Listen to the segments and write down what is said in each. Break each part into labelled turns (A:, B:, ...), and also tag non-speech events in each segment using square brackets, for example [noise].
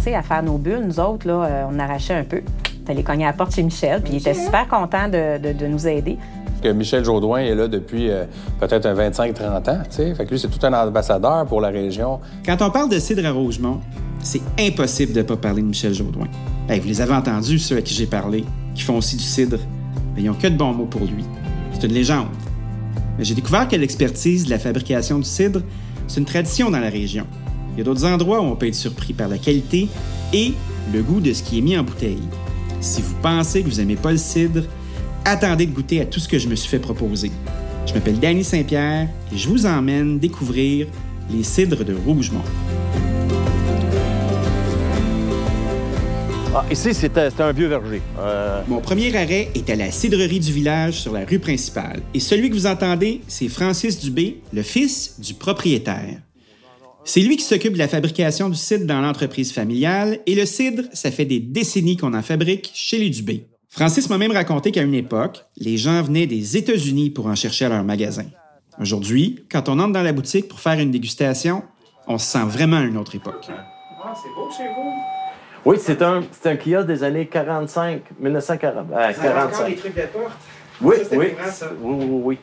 A: commencé à faire nos bulles, nous autres, là, euh, on arrachait un peu. On allait cogner à la porte chez Michel, puis il était super content de, de- de nous aider.
B: Que Michel Jaudoin est là depuis euh, peut-être un 25-30 ans, tu sais. Fait que lui, c'est tout un ambassadeur pour la région.
C: Quand on parle de cidre à Rougemont, c'est impossible de ne pas parler de Michel Jaudoin. Hey, vous les avez entendus, ceux à qui j'ai parlé, qui font aussi du cidre. Mais ils n'ont que de bons mots pour lui. C'est une légende. Mais j'ai découvert que l'expertise de la fabrication du cidre, c'est une tradition dans la région. Il y a d'autres endroits où on peut être surpris par la qualité et le goût de ce qui est mis en bouteille. Si vous pensez que vous n'aimez pas le cidre, attendez de goûter à tout ce que je me suis fait proposer. Je m'appelle Danny Saint-Pierre et je vous emmène découvrir les cidres de Rougemont.
D: Ah, ici, c'était un vieux verger. Euh,
C: Mon premier arrêt est à la cidrerie du village sur la rue principale. Et celui que vous entendez, c'est Francis Dubé, le fils du propriétaire. C'est lui qui s'occupe de la fabrication du cidre dans l'entreprise familiale, et le cidre, ça fait des décennies qu'on en fabrique chez les Dubé. Francis m'a même raconté qu'à une époque, les gens venaient des États-Unis pour en chercher à leur magasin. Aujourd'hui, quand on entre dans la boutique pour faire une dégustation, on se sent vraiment à une autre époque.
E: Ah, c'est beau chez vous.
D: Oui, c'est un, c'est un kiosque des années 45, 1940. euh, 45.
E: trucs de porte.
D: Oui,
E: Ça,
D: oui.
E: ça.
D: Oui, oui, oui.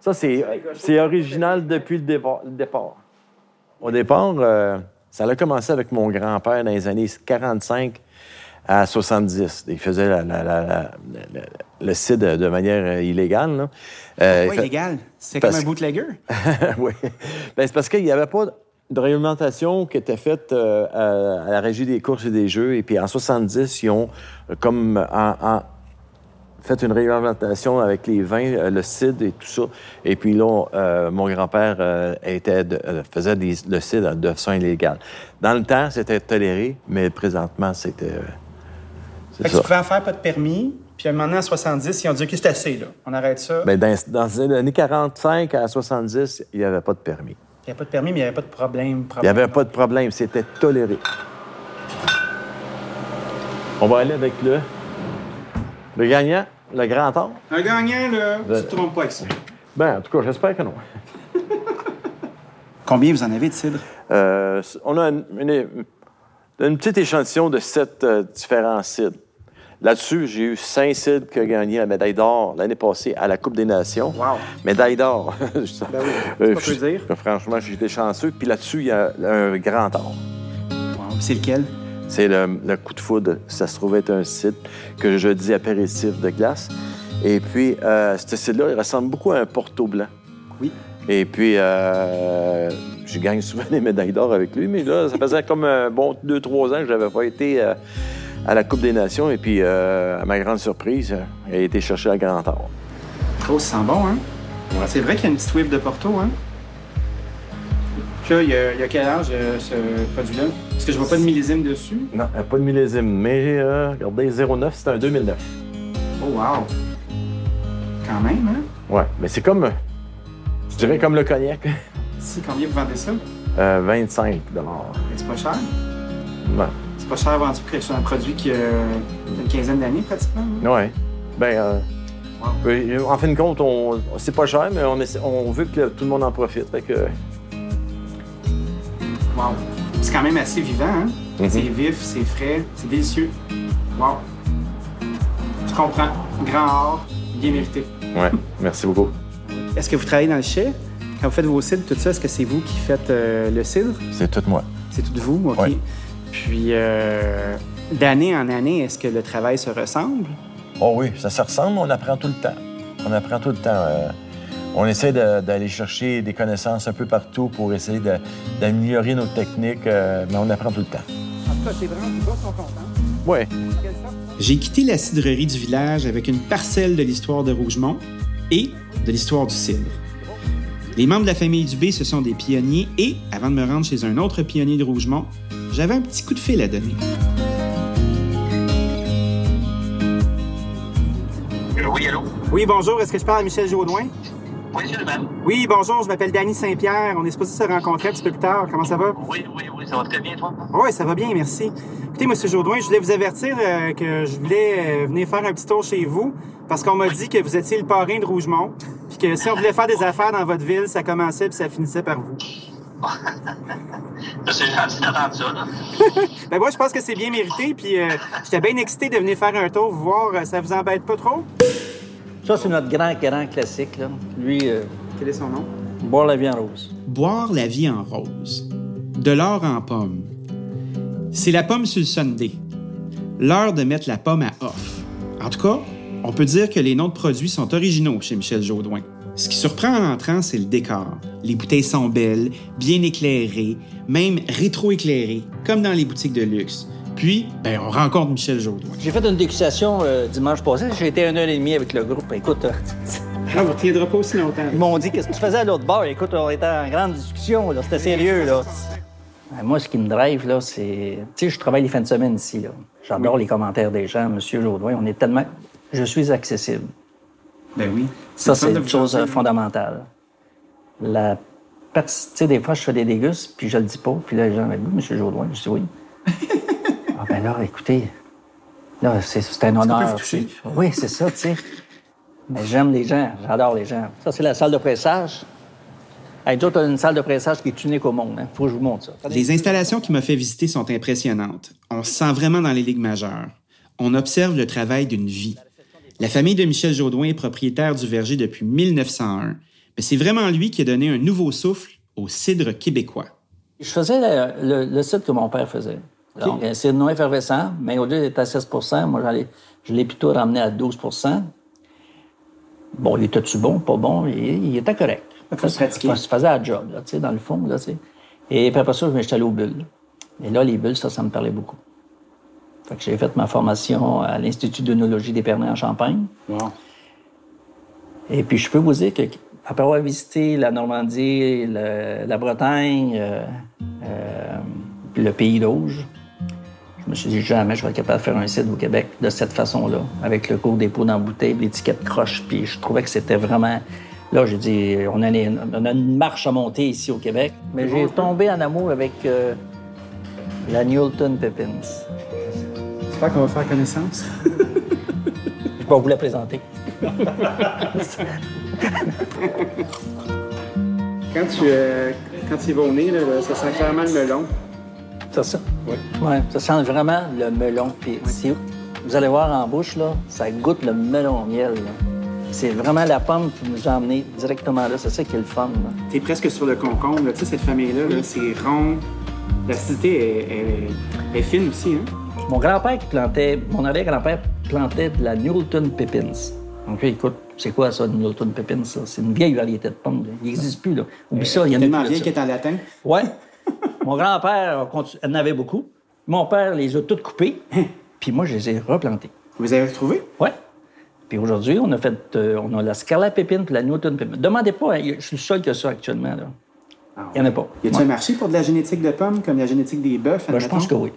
D: Ça, c'est, c'est original depuis le départ. Au départ, euh, ça a commencé avec mon grand-père dans les années 45 à 70. Il faisait la- la- la- la- la- le cidre de manière illégale. là. Euh, il
C: Ouais,
D: fait-
C: légal. C'est comme un bootlegger. [laughs]
D: oui. Ben, c'est parce qu'il n'y avait pas de réglementation qui était faite euh, à, à la Régie des courses et des jeux. Et puis en 70, ils ont euh, comme en- en- fait une réglementation avec les vins, euh, le cidre et tout ça. Et puis là, euh, mon grand-père euh, était de- faisait des- le cidre de façon illégale. Dans le temps, c'était toléré, mais présentement, c'était... euh,
C: que tu pouvais en faire pas de permis, puis à un moment donné, en 70, ils ont dit OK, c'est assez, là. On arrête ça.
D: Dans, dans les années 45 à 70, il n'y avait pas de permis.
C: Il n'y avait pas de permis, mais il n'y avait pas de problème.
D: Il n'y avait pas de problème, c'était toléré. On va aller avec le, le gagnant, le grand or.
C: Un gagnant, là,
D: Ben-
C: tu te trompes pas avec ça.
D: Ben, en tout cas, j'espère que non. [laughs]
C: Combien vous en avez de cidre?
D: Euh, on a une, une- une petite échantillon de sept euh, différents cidres. Là-dessus, j'ai eu cinq cidres qui ont gagné la médaille d'or l'année passée à la Coupe des Nations.
C: Wow.
D: Médaille d'or. [laughs]
C: Ben oui,
D: Euh,
C: pas peu dire.
D: Franchement, j'ai été chanceux. Puis là-dessus, il y a un grand or.
C: Wow. C'est lequel?
D: C'est le, le coup de foudre. Ça se trouvait être un site que je dis apéritif de glace. Et puis, euh, ce site-là, il ressemble beaucoup à un Porto blanc.
C: Oui.
D: Et puis, euh, je gagne souvent des médailles d'or avec lui, mais là, ça faisait comme un bon deux, trois ans que je n'avais pas été euh, à la Coupe des Nations. Et puis, euh, à ma grande surprise, il a été chercher la Grand Or.
C: Oh, ça sent bon, hein? C'est vrai qu'il y a une petite whiff de Porto, hein? Puis là, il y a, il y a quel âge, euh, ce produit-là? Parce que je vois pas de millésime dessus.
D: Non, a pas de millésime, mais euh, regardez, 09, c'est un 2009.
C: Oh, wow! Quand même, hein?
D: Ouais, mais c'est comme, euh, je dirais comme le cognac, [laughs]
C: Si, combien vous vendez ça?
D: Euh, 25
C: C'est pas cher?
D: Ouais.
C: C'est pas cher vendu chose- un produit qui a une quinzaine d'années, pratiquement. hein?
D: Ouais. Ben, euh, oui, en fin de compte, on, c'est pas cher, mais on, essaie- on veut que tout le monde en profite. Fait que,
C: Wow! C'est quand même assez vivant, hein?
D: Mhm.
C: C'est vif, c'est frais, c'est délicieux. Wow! Je comprends. Grand or, bien mérité.
D: ouais, merci beaucoup. [laughs]
C: Est-ce que vous travaillez dans le chai? Quand vous faites vos cidres, tout ça, est-ce que c'est vous qui faites euh, le cidre?
D: C'est tout moi.
C: C'est tout vous? OK.
D: Ouais.
C: Puis, euh, d'année en année, est-ce que le travail se ressemble?
D: Oh oui, ça se ressemble, on apprend tout le temps. On apprend tout le temps. euh, on essaie de- d'aller chercher des connaissances un peu partout pour essayer d'améliorer nos techniques, euh, mais on apprend tout le temps.
C: En tout cas, c'est vraiment, les gars sont contents.
D: Oui.
C: J'ai quitté la cidrerie du village avec une parcelle de l'histoire de Rougemont et de l'histoire du cidre. Les membres de la famille Dubé, ce sont des pionniers et, avant de me rendre chez un autre pionnier de Rougemont, j'avais un petit coup de fil à donner.
F: Oui, allô?
C: Oui, bonjour. Est-ce que je parle à Michel Jaudoin?
F: Oui,
C: bonjour. Je m'appelle Danny Saint-Pierre. On est supposé se rencontrer un petit peu plus tard. Comment ça va?
F: Oui, oui, oui, ça va très bien, toi?
C: Oui, ça va bien, merci. Écoutez, M. Jourdouin, je voulais vous avertir euh, que je voulais euh, venir faire un petit tour chez vous parce qu'on m'a dit que vous étiez le parrain de Rougemont puis que si on voulait faire des [laughs] affaires dans votre ville, ça commençait puis ça finissait par vous. [laughs]
F: C'est gentil d'entendre ça, là. [laughs]
C: Ben moi, je pense que c'est bien mérité, puis euh, j'étais bien excité de venir faire un tour, vous voir. Ça vous embête pas trop?
G: Ça, c'est notre grand, grand classique. Là. Lui, euh,
C: Quel est son nom?
G: boire la vie en rose.
C: Boire la vie en rose. De l'or en pomme. C'est la pomme sur le Sunday. L'heure de mettre la pomme à off. En tout cas, on peut dire que les noms de produits sont originaux chez Michel Jaudoin. Ce qui surprend en entrant, c'est le décor. Les bouteilles sont belles, bien éclairées, même rétro-éclairées, comme dans les boutiques de luxe. Puis, ben, on rencontre Michel Jaudoin.
G: J'ai fait une dégustation euh, dimanche passé. J'ai été une heure et demie avec le groupe. Écoute, euh, [laughs]
C: Ah, vous ne tiendra pas aussi longtemps.
G: ils m'ont dit qu'est-ce que tu faisais à l'autre bord? Écoute, on était en grande discussion. là. C'était sérieux. Là. Euh, Moi, ce qui me drive, là, c'est. Tu sais, je travaille les fins de semaine ici. là. J'adore les commentaires des gens. Monsieur Jaudoin, on est tellement. Je suis accessible.
C: Ben oui.
G: Ça, c'est une chose euh, fondamentale. La Tu sais, des fois, je fais des dégustes, puis je le dis pas, puis là, les gens me disent, Monsieur Jourdain, je dis oui. [laughs] ah, ben là, écoutez, là, c'est c'est un honneur.
C: toucher?
G: Oui, c'est ça, tu sais. Mais j'aime les gens, j'adore les gens. Ça, c'est la salle de pressage. Hey, toi, t'as une salle de pressage qui est unique au monde. Hein. Faut que je vous montre ça.
C: Les installations qu'il m'a fait visiter sont impressionnantes. On se sent vraiment dans les ligues majeures. On observe le travail d'une vie. La famille de Michel Jaudoin est propriétaire du verger depuis 1901. Mais c'est vraiment lui qui a donné un nouveau souffle au cidre québécois.
G: Je faisais le, le, le cidre que mon père faisait. Donc, un cidre non effervescent, mais au lieu d'être à 16% moi, je l'ai plutôt ramené à 12% Bon, il était-tu bon, pas bon? Il, il était correct.
C: Faut se pratiquer.
G: Faisait à job, là, tu sais, dans le fond, là, tu sais. Et puis après ça, je me suis allé aux bulles. Et là, les bulles, ça, ça me parlait beaucoup. Fait que j'ai fait ma formation à l'Institut d'œnologie d'Épernay en Champagne. Et puis, je peux vous dire que après avoir visité la Normandie, le- la Bretagne, euh, euh, le Pays d'Auge, me suis dit jamais je vais être capable de faire un site au Québec de cette façon-là, avec le cours des pots dans la bouteille, l'étiquette croche. Puis je trouvais que c'était vraiment. Là, j'ai dit, on a, une, on a une marche à monter ici au Québec. Mais j'ai tombé en amour avec euh, la Newton Pepins.
C: J'espère qu'on va faire connaissance? [laughs]
G: Je vais vous la présenter.
C: Quand tu, euh, quand tu vas au nez, là, ça sent clairement le melon.
G: C'est ça? Oui. Ouais, ça sent vraiment le melon. Puis si vous allez voir en bouche, là, ça goûte le melon au miel. C'est vraiment la pomme qui nous a amenés directement là. C'est ça qui est le fun.
C: T'es presque sur le concombre. Tu sais, cette famille-là, là, c'est rond. L'acidité est, est- est fine aussi. Hein?
G: Mon grand-père qui plantait, mon arrière-grand-père plantait de la Newton Pepins. Donc, écoute, c'est quoi ça, une Newton Pepins? ça? C'est une vieille variété de pommes. là. Il n'existe plus, là. Oublie ça, il y en a
C: Tellement vieille qu'elle est en latin.
G: Ouais. Mon grand-père en avait beaucoup. Mon père les a toutes coupées, puis moi, je les ai replantées.
C: Vous avez retrouvé?
G: Ouais. Puis aujourd'hui, on a fait, euh, on a la Scarlet Pépine puis la Newton Pépine. Demandez pas, hein, je suis le seul que ça actuellement. Là. Il n'y en a pas.
C: Y a-t-il
G: Ouais.
C: un marché pour de la génétique de pommes, comme la génétique des bœufs?
G: Ben, je pense que oui.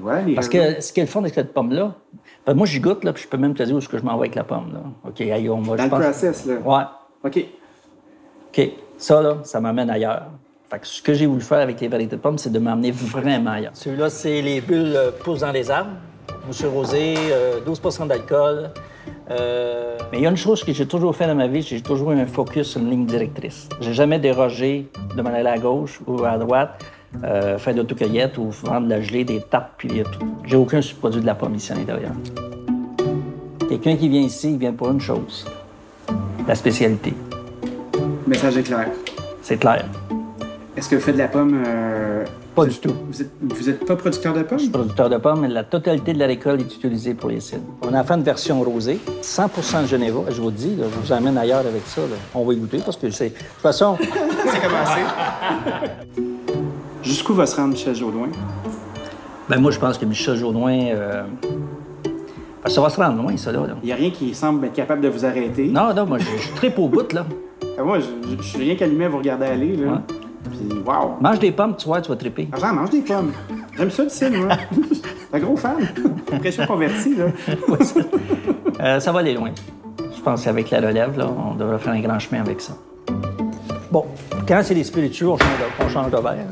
C: Ouais, les
G: Parce que ce le fun avec cette pomme-là, ben, moi, j'y goûte, là, puis je peux même te dire où est-ce que je m'en vais avec la pomme. Là. OK, aïe, on va,
C: Dans
G: je
C: le
G: pense-
C: process, là.
G: Ouais.
C: OK.
G: OK. Ça, là, ça m'amène ailleurs. Fait que ce que j'ai voulu faire avec les variétés de pommes, c'est de m'amener vraiment ailleurs. Celui-là, c'est les bulles euh, poussent dans les arbres. Mousseux rosé, euh, 12% d'alcool. Euh, Mais il y a une chose que j'ai toujours fait dans ma vie, j'ai toujours eu un focus sur une ligne directrice. J'ai jamais dérogé de m'en aller à gauche ou à droite, euh, faire de l'autocueillette ou vendre de la gelée, des tartes, puis des- tout. J'ai aucun subproduit de la pomme ici à l'intérieur. Quelqu'un qui vient ici, il vient pour une chose, la spécialité.
C: Message est clair.
G: C'est clair.
C: Est-ce que vous faites de la pomme... euh,
G: Pas du
C: êtes-
G: tout.
C: Vous êtes, vous êtes pas producteur de pommes?
G: producteur de pommes, mais la totalité de la récolte est utilisée pour les cidres. On a fait une version rosée, 100 de Geneva. Je vous le dis, là, je vous emmène ailleurs avec ça. là. On va y goûter parce que c'est. De toute façon, [laughs]
C: C'est commencé. Jusqu'où va se rendre Michel Jaudoin?
G: ben moi, je pense que Michel Jourdain. euh, ben, ça va se rendre loin, ça, là.
C: Il n'y a rien qui semble être capable de vous arrêter.
G: Non, non, moi, je, je tripe au bout, là.
C: Ah, moi, je, je- je suis rien qu'allumé à vous regarder aller. Là.
G: Ouais.
C: Puis, wow!
G: Mange des pommes, tu vois, tu vas triper.
C: Ah, J'en mange des pommes. J'aime ça, le cidre, moi. [laughs] un gros fan. Impression convertie, là. [laughs]
G: Ça, euh, ça va aller loin. Je pense qu'avec la relève, là, on devrait faire un grand chemin avec ça. Bon, quand c'est des spiritueux, on change de, on change de verre.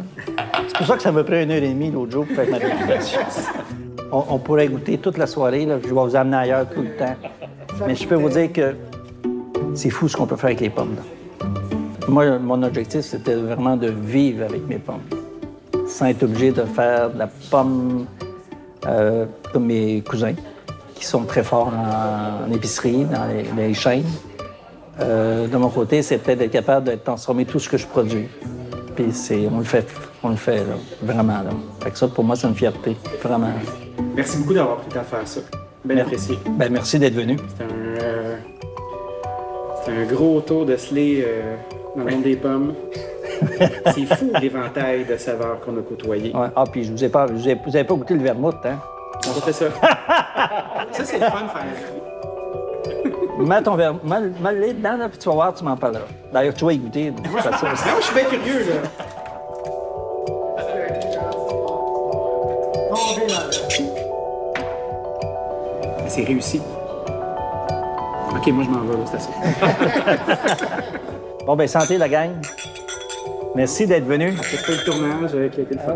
G: C'est pour ça que ça m'a pris une heure et demie l'autre jour pour faire ma dégustation. On, on pourrait goûter toute la soirée, là, je vais vous amener ailleurs tout le temps. Mais je peux vous dire que c'est fou ce qu'on peut faire avec les pommes. là. Moi, mon objectif, c'était vraiment de vivre avec mes pommes. sans être obligé de faire de la pomme euh, comme mes cousins, qui sont très forts en, en épicerie, dans les, les chaînes. Euh, de mon côté, c'est peut-être d'être capable de transformer tout ce que je produis. Puis c'est, on le fait, on le fait là, vraiment. Là. Fait que ça, pour moi, c'est une fierté, vraiment.
E: Merci beaucoup d'avoir pris le temps de faire ça. Bien apprécié.
G: Ben, merci d'être venu.
E: C'est un, euh, un gros tour de slay euh, dans le monde des pommes. [laughs] c'est fou l'éventail de saveurs qu'on a côtoyé.
G: Ouais. Ah, puis je vous ai pas, je vous ai- vous avez pas goûté le vermouth, hein?
E: On fait ça. [laughs] ça, c'est le fun de faire.
G: Mets ton verre, mets, mets-le dedans, là, puis tu vas voir, tu m'en parleras. D'ailleurs, tu vas y goûter. de toute façon. [laughs]
E: Non, je suis bien curieux, là. C'est réussi. Ok, moi je m'en vais, là, c'est assez.
G: Bon, ben, santé, la gang. Merci d'être venu.
E: C'est pas le tournage euh, qui a été le fun.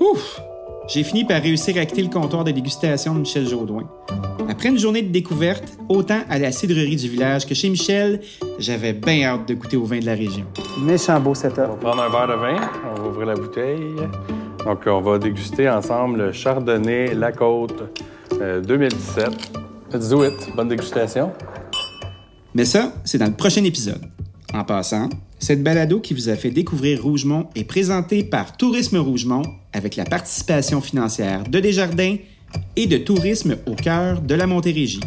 C: Ouf! J'ai fini par réussir à quitter le comptoir de dégustation de Michel Jaudoin. Après une journée de découverte, autant à la cidrerie du village que chez Michel, j'avais bien hâte de goûter au vin de la région.
E: Méchant beau setup.
B: On va prendre un verre de vin, on va ouvrir la bouteille. Donc, on va déguster ensemble le Chardonnay La Côte euh, 2017. Let's do it. Bonne dégustation.
C: Mais ça, c'est dans le prochain épisode. En passant, cette balado qui vous a fait découvrir Rougemont est présentée par Tourisme Rougemont avec la participation financière de Desjardins et de Tourisme au cœur de la Montérégie.